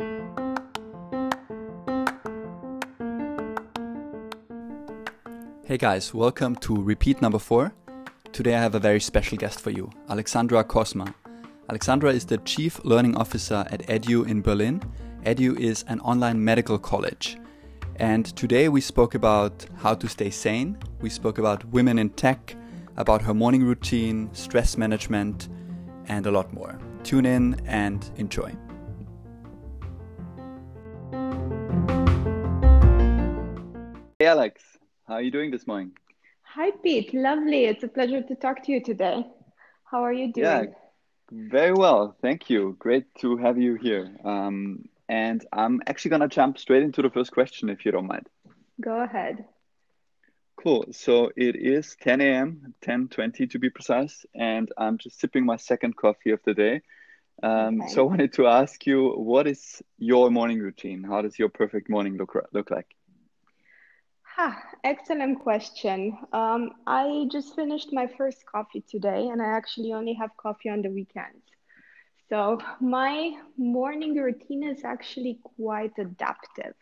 Hey guys, welcome to repeat number four. Today I have a very special guest for you, Alexandra Kosma. Alexandra is the Chief Learning Officer at EDU in Berlin. EDU is an online medical college. And today we spoke about how to stay sane, we spoke about women in tech, about her morning routine, stress management, and a lot more. Tune in and enjoy. Alex, how are you doing this morning? Hi Pete, lovely. It's a pleasure to talk to you today. How are you doing? Yeah, very well, thank you. Great to have you here. Um, and I'm actually gonna jump straight into the first question if you don't mind. Go ahead. Cool. So it is 10 a.m., 10:20 to be precise, and I'm just sipping my second coffee of the day. Um, okay. So I wanted to ask you, what is your morning routine? How does your perfect morning look look like? Ah, excellent question. Um, I just finished my first coffee today, and I actually only have coffee on the weekends. So my morning routine is actually quite adaptive.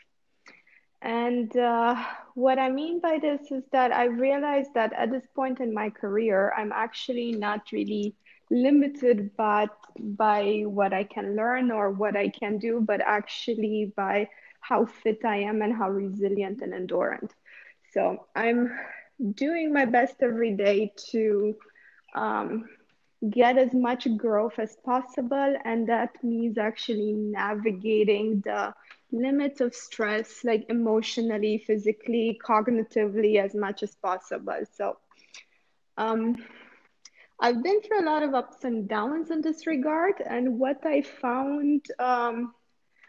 And uh, what I mean by this is that I realized that at this point in my career, I'm actually not really limited but by what I can learn or what I can do, but actually by how fit I am and how resilient and endurant. So I'm doing my best every day to um, get as much growth as possible. And that means actually navigating the limits of stress, like emotionally, physically, cognitively, as much as possible. So um, I've been through a lot of ups and downs in this regard. And what I found, um,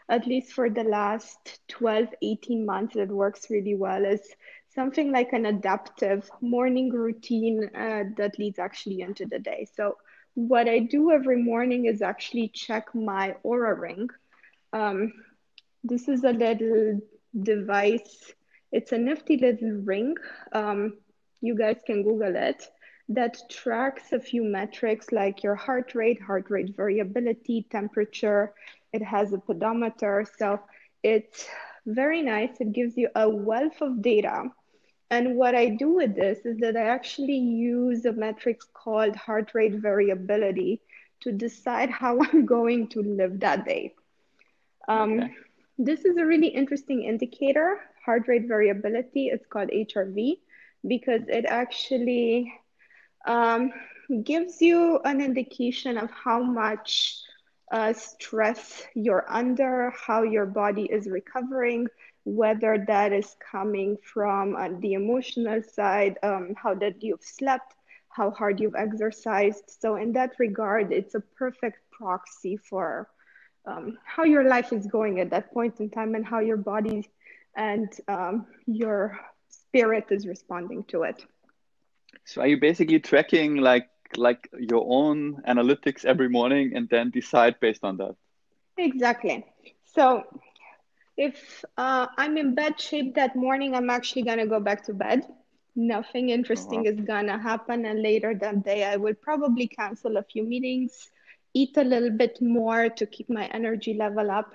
at least for the last 12, 18 months, that works really well is something like an adaptive morning routine uh, that leads actually into the day. So, what I do every morning is actually check my Oura ring. Um, this is a little device, it's a nifty little ring. Um, you guys can Google it that tracks a few metrics like your heart rate, heart rate variability, temperature. It has a pedometer. So it's very nice. It gives you a wealth of data and what I do with this is that I actually use a metric called heart rate variability to decide how I'm going to live that day. Um, okay. This is a really interesting indicator, heart rate variability. It's called HRV because it actually um, gives you an indication of how much uh, stress you're under, how your body is recovering, whether that is coming from uh, the emotional side, um, how that you've slept, how hard you've exercised. So, in that regard, it's a perfect proxy for um, how your life is going at that point in time and how your body and um, your spirit is responding to it. So, are you basically tracking like like your own analytics every morning and then decide based on that? Exactly. So if uh, I'm in bad shape that morning, I'm actually gonna go back to bed. Nothing interesting uh-huh. is gonna happen, and later that day, I will probably cancel a few meetings, eat a little bit more to keep my energy level up.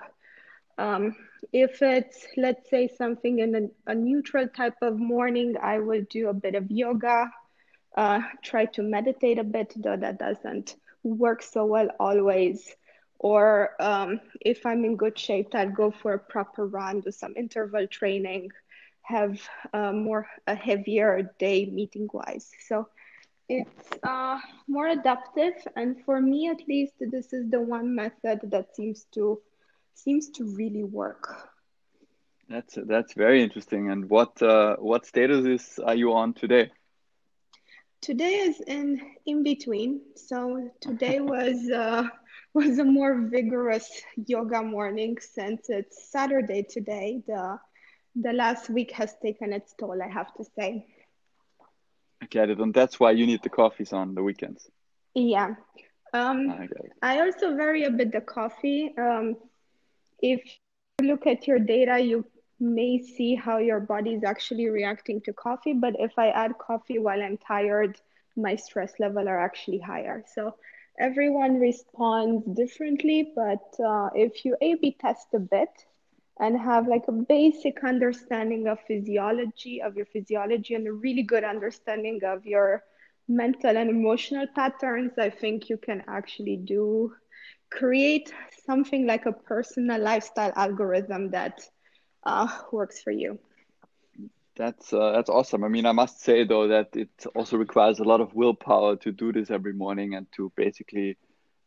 Um, if it's, let's say, something in a, a, neutral type of morning, I will do a bit of yoga, uh, try to meditate a bit, though that doesn't work so well always or um, if I'm in good shape, I'd go for a proper run, do some interval training, have a more a heavier day meeting wise. So it's uh, more adaptive, and for me at least, this is the one method that seems to seems to really work. That's that's very interesting. And what uh, what status is are you on today? Today is in in between. So today was. Was a more vigorous yoga morning since it's Saturday today. The the last week has taken its toll, I have to say. I get it, and that's why you need the coffees on the weekends. Yeah. Um, I, I also vary a bit the coffee. Um, if you look at your data, you may see how your body is actually reacting to coffee. But if I add coffee while I'm tired, my stress level are actually higher. So everyone responds differently, but uh, if you A B test a bit and have like a basic understanding of physiology, of your physiology, and a really good understanding of your mental and emotional patterns, I think you can actually do create something like a personal lifestyle algorithm that uh, works for you. That's uh, that's awesome. I mean, I must say though that it also requires a lot of willpower to do this every morning and to basically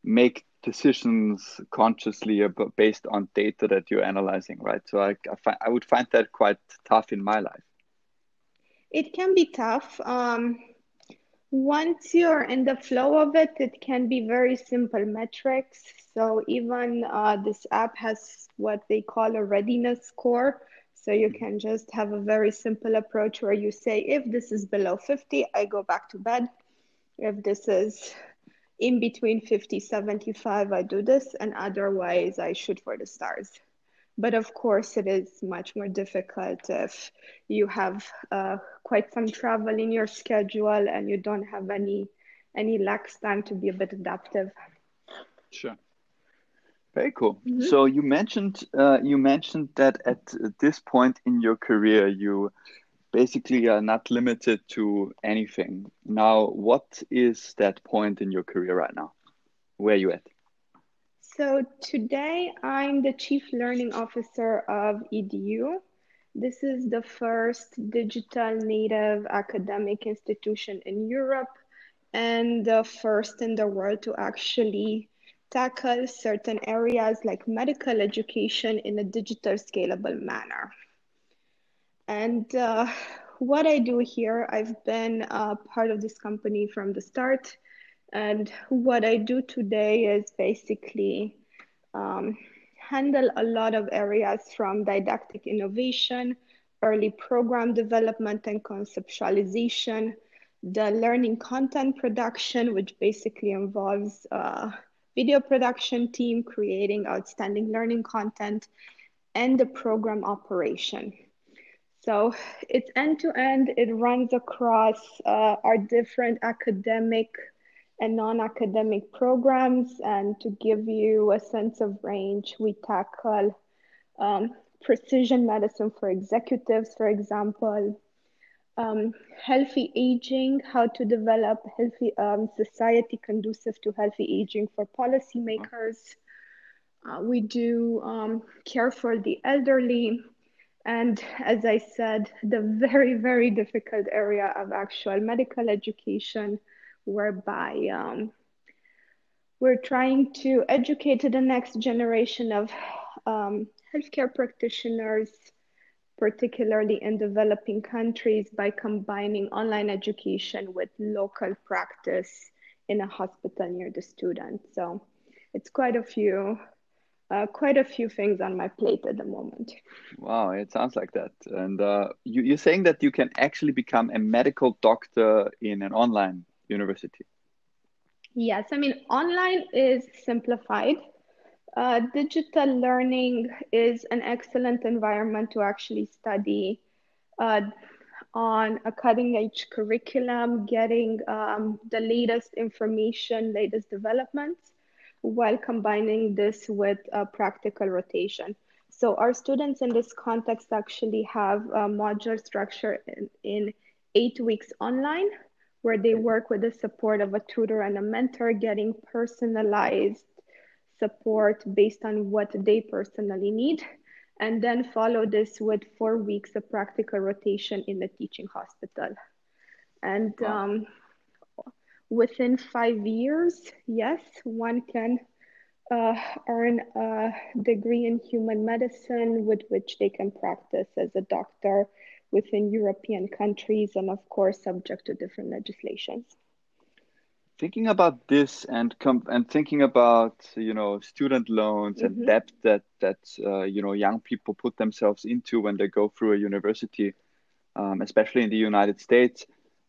make decisions consciously based on data that you're analyzing, right? So I I, fi- I would find that quite tough in my life. It can be tough. Um, once you're in the flow of it, it can be very simple metrics. So even uh, this app has what they call a readiness score so you can just have a very simple approach where you say, if this is below 50, I go back to bed. If this is in between 50, 75, I do this. And otherwise, I shoot for the stars. But of course, it is much more difficult if you have uh, quite some travel in your schedule and you don't have any any lax time to be a bit adaptive. Sure. Very cool. Mm-hmm. So you mentioned uh, you mentioned that at this point in your career, you basically are not limited to anything. Now, what is that point in your career right now? Where are you at? So today, I'm the chief learning officer of EDU. This is the first digital native academic institution in Europe and the first in the world to actually tackle certain areas like medical education in a digital scalable manner. And uh, what I do here, I've been a part of this company from the start. And what I do today is basically um, handle a lot of areas from didactic innovation, early program development and conceptualization, the learning content production, which basically involves uh, video production team creating outstanding learning content, and the program operation. So it's end to end, it runs across uh, our different academic and non academic programs. And to give you a sense of range, we tackle um, precision medicine for executives, for example, um, healthy aging, how to develop healthy um, society conducive to healthy aging for policymakers. Uh, we do um, care for the elderly. And as I said, the very, very difficult area of actual medical education, whereby um, we're trying to educate the next generation of um, healthcare practitioners particularly in developing countries, by combining online education with local practice in a hospital near the student. So it's quite a few, uh, quite a few things on my plate at the moment. Wow, it sounds like that. And uh, you, you're saying that you can actually become a medical doctor in an online university. Yes, I mean, online is simplified uh, digital learning is an excellent environment to actually study uh, on a cutting edge curriculum, getting um, the latest information, latest developments, while combining this with a practical rotation. So our students in this context actually have a modular structure in, in eight weeks online, where they work with the support of a tutor and a mentor, getting personalized support based on what they personally need, and then follow this with four weeks of practical rotation in the teaching hospital. And wow. um, within five years, yes, one can uh, earn a degree in human medicine with which they can practice as a doctor within European countries and, of course, subject to different legislations thinking about this and com- and thinking about you know student loans mm-hmm. and debt that that uh, you know young people put themselves into when they go through a university, um, especially in the United States.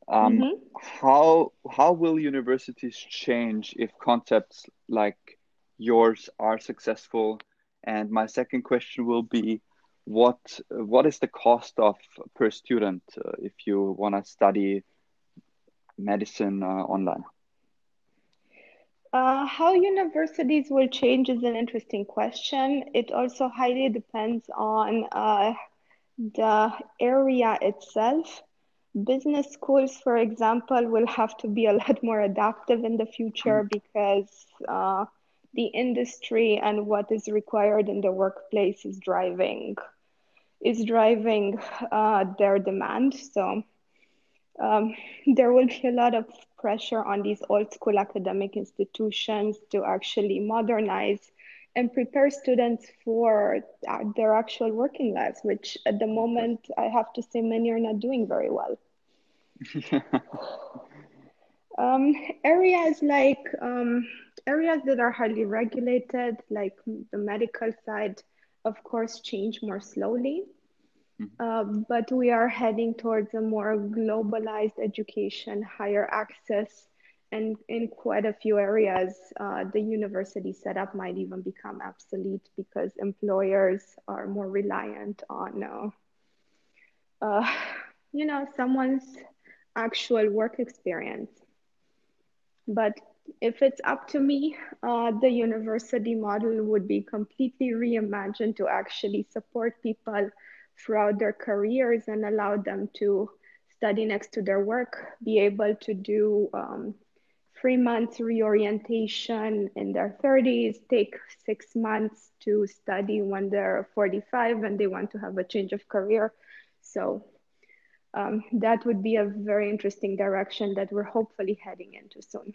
Um, mm-hmm. How how will universities change if concepts like yours are successful? And my second question will be, what what is the cost of per student uh, if you want to study medicine uh, online? Uh, how universities will change is an interesting question. It also highly depends on uh, the area itself. Business schools, for example, will have to be a lot more adaptive in the future because uh, the industry and what is required in the workplace is driving is driving uh, their demand. So um, there will be a lot of pressure on these old school academic institutions to actually modernize and prepare students for their actual working lives, which at the moment I have to say many are not doing very well. um, areas like um, areas that are highly regulated, like the medical side, of course, change more slowly. Mm-hmm. Uh, but we are heading towards a more globalized education, higher access, and in quite a few areas, uh, the university setup might even become obsolete because employers are more reliant on, uh, uh you know, someone's actual work experience. But if it's up to me, uh, the university model would be completely reimagined to actually support people throughout their careers and allow them to study next to their work, be able to do um, three months reorientation in their 30s, take six months to study when they're 45 and they want to have a change of career. So um, that would be a very interesting direction that we're hopefully heading into soon.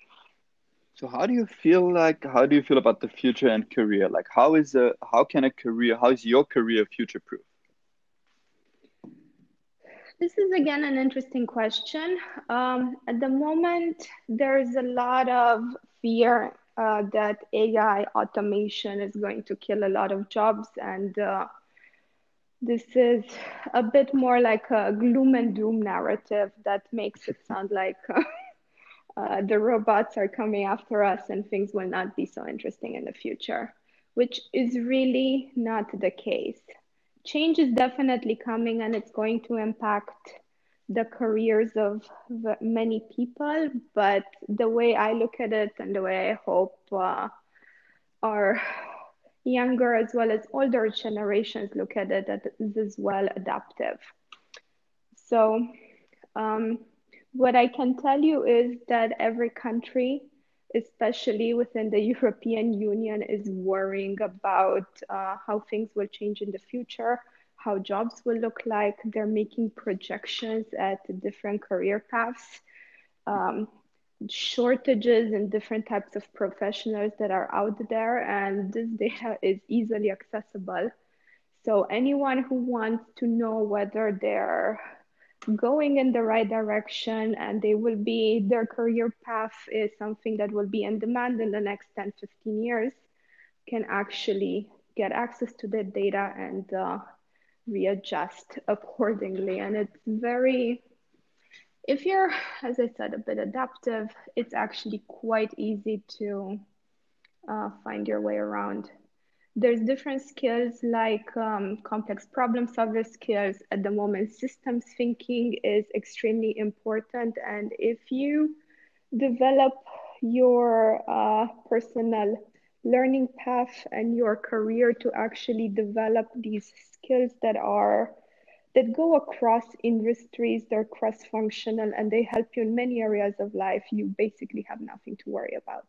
So how do you feel like how do you feel about the future and career? Like how is a how can a career how is your career future proof? This is again an interesting question. Um, at the moment, there's a lot of fear uh, that AI automation is going to kill a lot of jobs, and uh, this is a bit more like a gloom and doom narrative that makes it sound like uh, the robots are coming after us and things will not be so interesting in the future, which is really not the case change is definitely coming and it's going to impact the careers of many people. But the way I look at it and the way I hope uh, our younger as well as older generations look at it, as well adaptive. So, um, what I can tell you is that every country especially within the European Union, is worrying about uh, how things will change in the future, how jobs will look like. They're making projections at different career paths, um, shortages in different types of professionals that are out there, and this data is easily accessible. So anyone who wants to know whether they're going in the right direction and they will be their career path is something that will be in demand in the next 10 15 years can actually get access to the data and uh, readjust accordingly. And it's very if you're as i said a bit adaptive it's actually quite easy to uh, find your way around there's different skills like um, complex problem solver skills. At the moment systems thinking is extremely important. And if you develop your uh, personal learning path and your career to actually develop these skills that are that go across industries they're cross functional and they help you in many areas of life you basically have nothing to worry about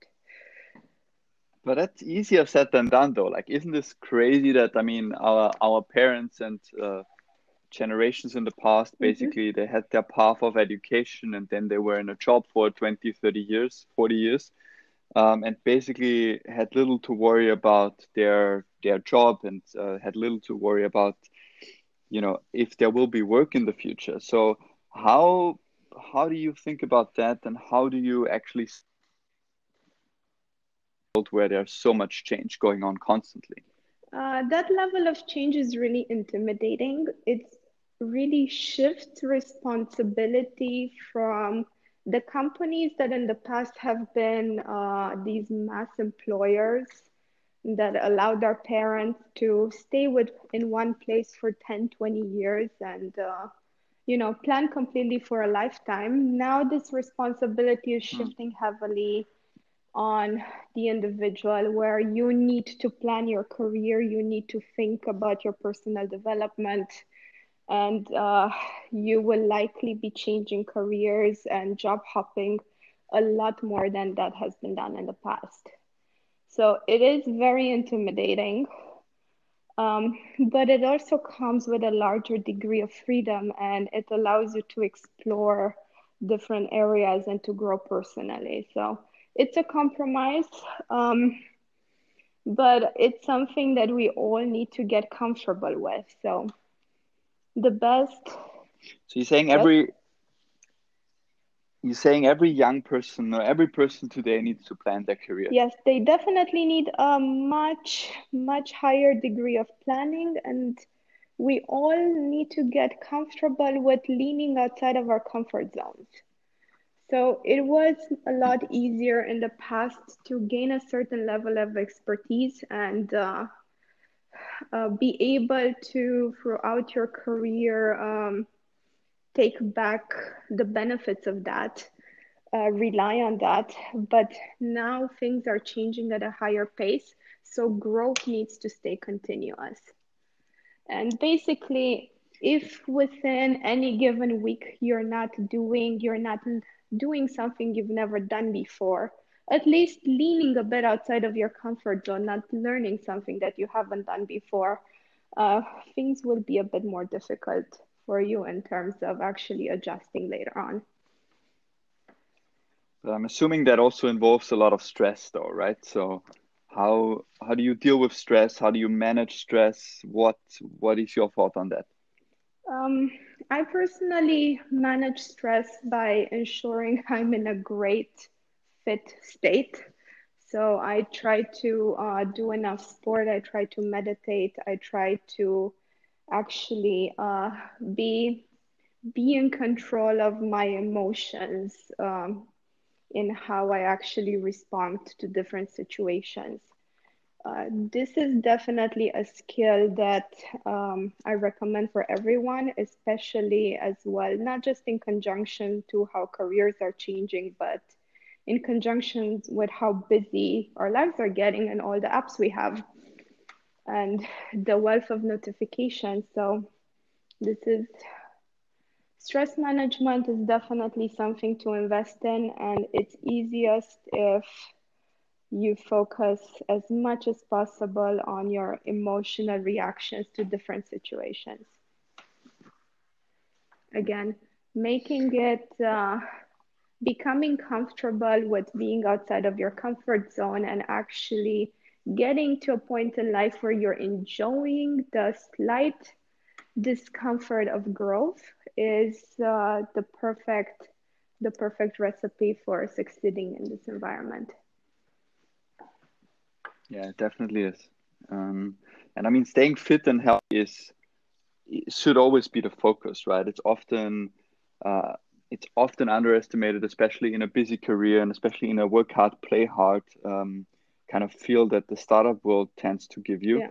but that's easier said than done, though. Like, isn't this crazy that I mean, our our parents and uh, generations in the past mm-hmm. basically mm-hmm. they had their path of education and then they were in a job for 20 30 years 40 years um, and basically had little to worry about their their job and uh, had little to worry about you know if there will be work in the future so how how do you think about that and how do you actually where there's so much change going on constantly? Uh, that level of change is really intimidating. It's really shifts responsibility from the companies that in the past have been uh, these mass employers that allowed their parents to stay with in one place for 10 20 years and uh, you know plan completely for a lifetime now this responsibility is hmm. shifting heavily on the individual where you need to plan your career, you need to think about your personal development, and uh, you will likely be changing careers and job hopping a lot more than that has been done in the past. So it is very intimidating, um, but it also comes with a larger degree of freedom and it allows you to explore different areas and to grow personally. So it's a compromise, um, but it's something that we all need to get comfortable with. So the best. So you're saying every you're saying every young person or every person today needs to plan their career. Yes, they definitely need a much much higher degree of planning and we all need to get comfortable with leaning outside of our comfort zones. So it was a lot easier in the past to gain a certain level of expertise and uh, uh, be able to, throughout your career, um, take back the benefits of that, uh, rely on that. But now things are changing at a higher pace. So growth needs to stay continuous. And basically, if within any given week you're not doing, you're not doing something you've never done before, at least leaning a bit outside of your comfort zone, not learning something that you haven't done before, uh, things will be a bit more difficult for you in terms of actually adjusting later on. But I'm assuming that also involves a lot of stress, though, right? So, how how do you deal with stress? How do you manage stress? What what is your thought on that? Um, I personally manage stress by ensuring I'm in a great fit state. So I try to uh, do enough sport. I try to meditate. I try to actually uh, be be in control of my emotions um, in how I actually respond to different situations. Uh, this is definitely a skill that um, I recommend for everyone, especially as well, not just in conjunction to how careers are changing, but in conjunction with how busy our lives are getting and all the apps we have and the wealth of notifications. So, this is stress management is definitely something to invest in, and it's easiest if you focus as much as possible on your emotional reactions to different situations. Again, making it, uh, becoming comfortable with being outside of your comfort zone and actually getting to a point in life where you're enjoying the slight discomfort of growth is uh, the perfect the perfect recipe for succeeding in this environment. Yeah, it definitely is. Um, and I mean, staying fit and healthy is should always be the focus, right? It's often uh, it's often underestimated, especially in a busy career and especially in a work hard, play hard um, kind of feel that the startup world tends to give you. Yeah.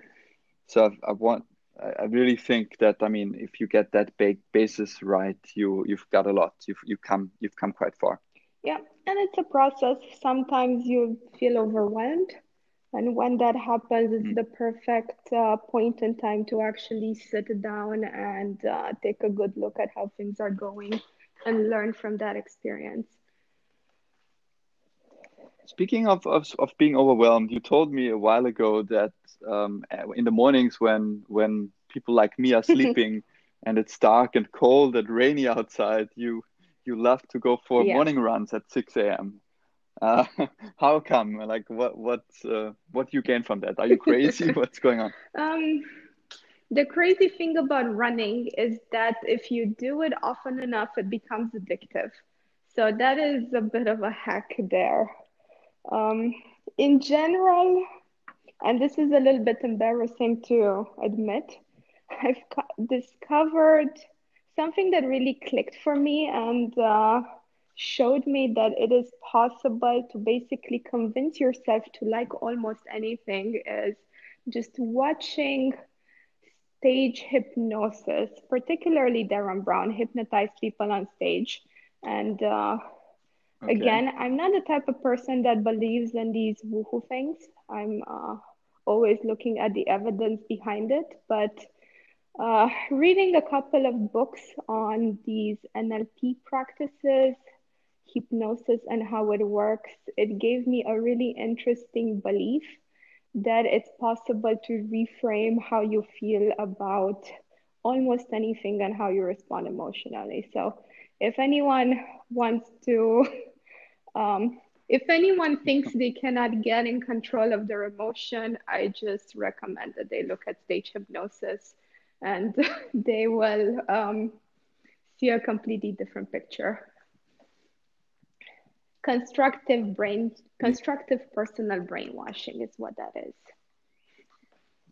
So I've, I want, I really think that I mean, if you get that big basis right, you you've got a lot. You've you come you've come quite far. Yeah, and it's a process. Sometimes you feel overwhelmed and when that happens, it's mm. the perfect uh, point in time to actually sit down and uh, take a good look at how things are going and learn from that experience. Speaking of, of, of being overwhelmed, you told me a while ago that um, in the mornings when when people like me are sleeping and it's dark and cold and rainy outside, you you love to go for yeah. morning runs at 6 a.m. Uh, how come? Like, what what uh, what you gain from that? Are you crazy? What's going on? Um, the crazy thing about running is that if you do it often enough, it becomes addictive. So that is a bit of a hack there. Um, in general, and this is a little bit embarrassing to admit, I've discovered something that really clicked for me and. Uh, showed me that it is possible to basically convince yourself to like almost anything is just watching stage hypnosis, particularly Derren Brown hypnotized people on stage. And uh, Okay. Again, I'm not the type of person that believes in these woohoo things. I'm uh, always looking at the evidence behind it, but uh, reading a couple of books on these NLP practices, hypnosis, and how it works, it gave me a really interesting belief that it's possible to reframe how you feel about almost anything and how you respond emotionally. So, if anyone wants to, um, if anyone thinks they cannot get in control of their emotion, I just recommend that they look at stage hypnosis and they will um, see a completely different picture. Constructive brain, constructive personal brainwashing is what that is.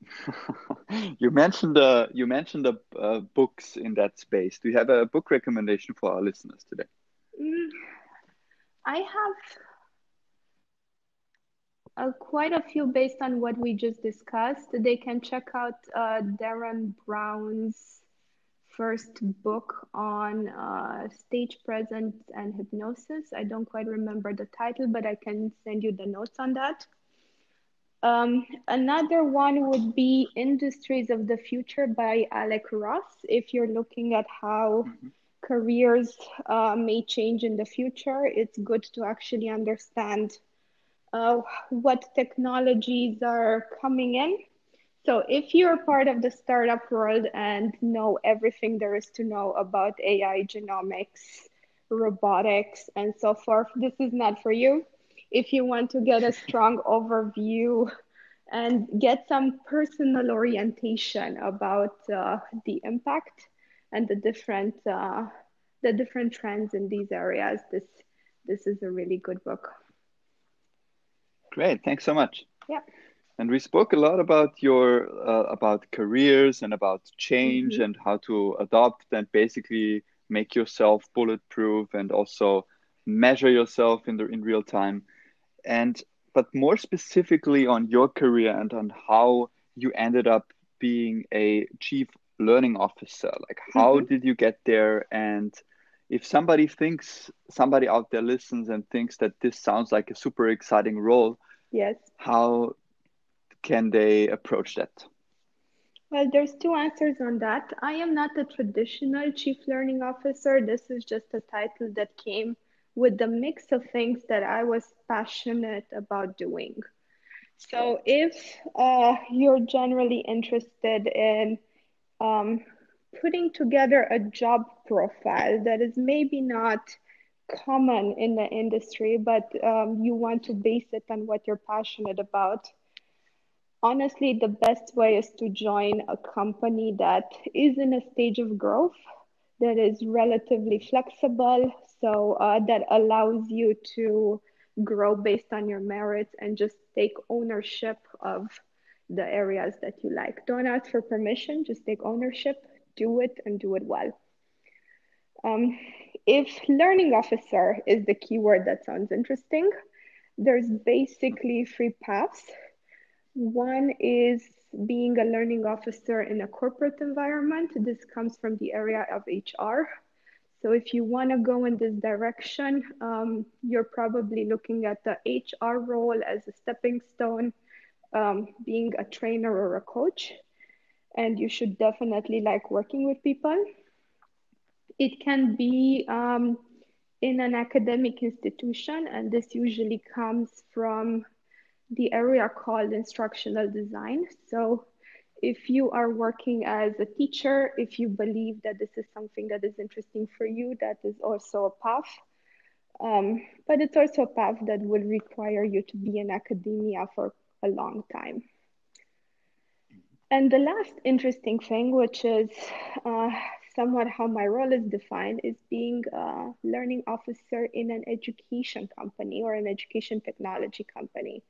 you mentioned uh, you mentioned the uh, books in that space. Do you have a book recommendation for our listeners today? Mm, I have uh, quite a few based on what we just discussed. They can check out uh, Derren Brown's first book on uh, stage presence and hypnosis. I don't quite remember the title, but I can send you the notes on that. Um, another one would be Industries of the Future by Alec Ross. If you're looking at how mm-hmm. careers uh, may change in the future, it's good to actually understand uh, what technologies are coming in. So, if you're part of the startup world and know everything there is to know about AI, genomics, robotics, and so forth, this is not for you. If you want to get a strong overview and get some personal orientation about uh, the impact and the different uh, the different trends in these areas, this this is a really good book. Great, thanks so much. Yeah. And we spoke a lot about your uh, about careers and about change mm-hmm. and how to adopt and basically make yourself bulletproof and also measure yourself in the in real time. And but more specifically on your career and on how you ended up being a chief learning officer. Like how mm-hmm. did you get there and if somebody thinks somebody out there listens and thinks that this sounds like a super exciting role yes how can they approach that? Well there's two answers on that. I am not a traditional chief learning officer. This is just a title that came with the mix of things that i was passionate about doing. So if uh, you're generally interested in um, putting together a job profile that is maybe not common in the industry, but um, you want to base it on what you're passionate about. Honestly, the best way is to join a company that is in a stage of growth, that is relatively flexible, so uh, that allows you to grow based on your merits and just take ownership of the areas that you like. Don't ask for permission, just take ownership do it and do it well. Um, if learning officer is the keyword that sounds interesting, there's basically three paths. One is being a learning officer in a corporate environment. This comes from the area of HR. So if you want to go in this direction, um, you're probably looking at the HR role as a stepping stone, um, being a trainer or a coach and you should definitely like working with people. It can be um, in an academic institution, and this usually comes from the area called instructional design. So, if you are working as a teacher, if you believe that this is something that is interesting for you, that is also a path. Um, but it's also a path that will require you to be in academia for a long time. And the last interesting thing, which is uh, somewhat how my role is defined, is being a learning officer in an education company or an education technology company.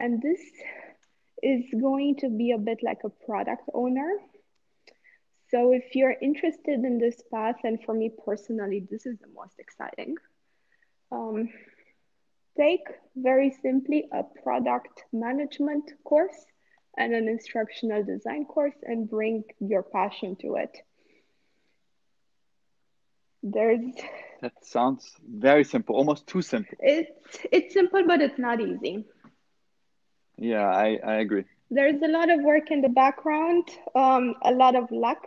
And this is going to be a bit like a product owner. So if you're interested in this path, and for me personally, this is the most exciting. Um, take very simply a product management course and an instructional design course and bring your passion to it. There's that sounds very simple, almost too simple. It's it's simple, but it's not easy. Yeah, I, I agree. There's a lot of work in the background, um, a lot of luck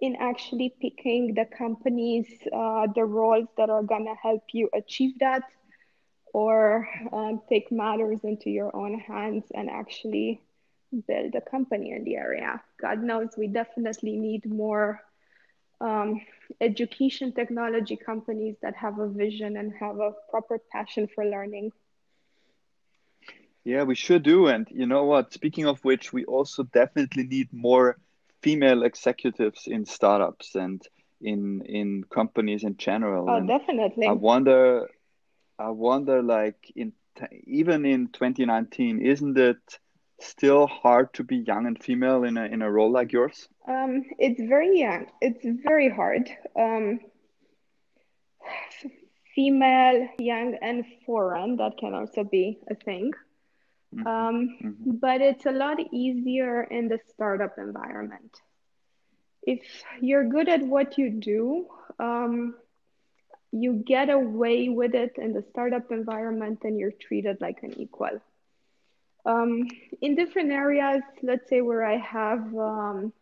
in actually picking the companies, uh, the roles that are gonna help you achieve that, or um, take matters into your own hands and actually build a company in the area. God knows we definitely need more um, education technology companies that have a vision and have a proper passion for learning. Yeah, we sure do. And you know what? Speaking of which, we also definitely need more female executives in startups and in in companies in general. Oh, and definitely. I wonder, I wonder, like in even in 2019, isn't it still hard to be young and female in a in a role like yours? Um, it's very young. It's very hard. Um, female, young, and foreign. That can also be a thing. Mm-hmm. Um, mm-hmm. But it's a lot easier in the startup environment. If you're good at what you do, um, you get away with it in the startup environment and you're treated like an equal. Um, in different areas, let's say where I have um,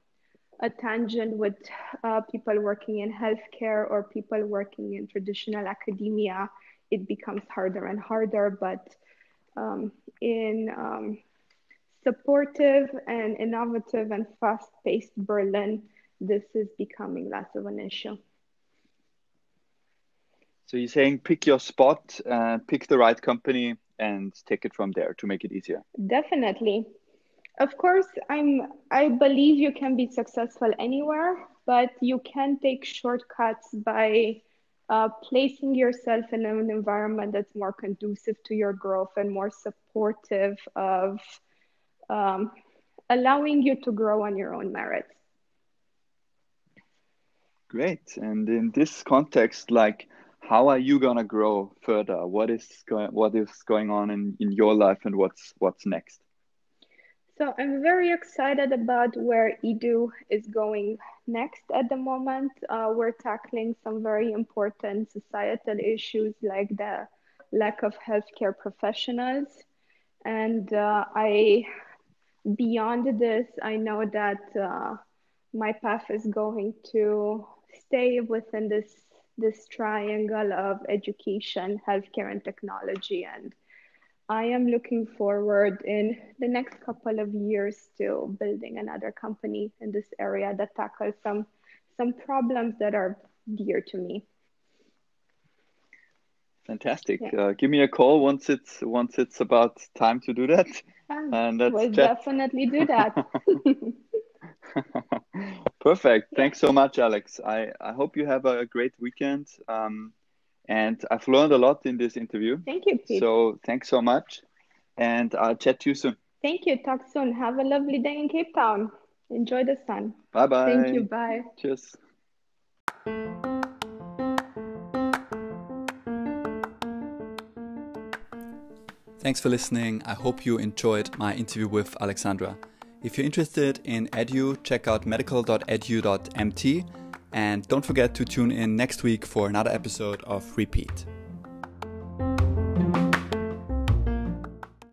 a tangent with uh, people working in healthcare or people working in traditional academia, it becomes harder and harder. But um, in um, supportive and innovative and fast paced Berlin, this is becoming less of an issue. So you're saying pick your spot, uh, pick the right company, and take it from there to make it easier. Definitely. Of course, I'm I believe you can be successful anywhere, but you can take shortcuts by uh, placing yourself in an environment that's more conducive to your growth and more supportive of um, allowing you to grow on your own merits. Great. And in this context, like how are you gonna grow further? What is going what is going on in, in your life and what's what's next? So I'm very excited about where Edu is going next at the moment. Uh, we're tackling some very important societal issues like the lack of healthcare professionals. And uh, I, beyond this, I know that uh, my path is going to stay within this this triangle of education, healthcare, and technology. And I am looking forward in the next couple of years to building another company in this area that tackles some some problems that are dear to me. Fantastic. Yeah. Uh, give me a call once it's once it's about time to do that. Um, and we'll chat. definitely do that. Perfect. Yeah. Thanks so much, Alex. I, I hope you have a great weekend. Um, and I've learned a lot in this interview. Thank you, Pete. So thanks so much. And I'll chat to you soon. Thank you. Talk soon. Have a lovely day in Cape Town. Enjoy the sun. Bye bye. Thank you. Bye. Cheers. Thanks for listening. I hope you enjoyed my interview with Alexandra. If you're interested in edu, check out medical.edu.mt and don't forget to tune in next week for another episode of Repeat.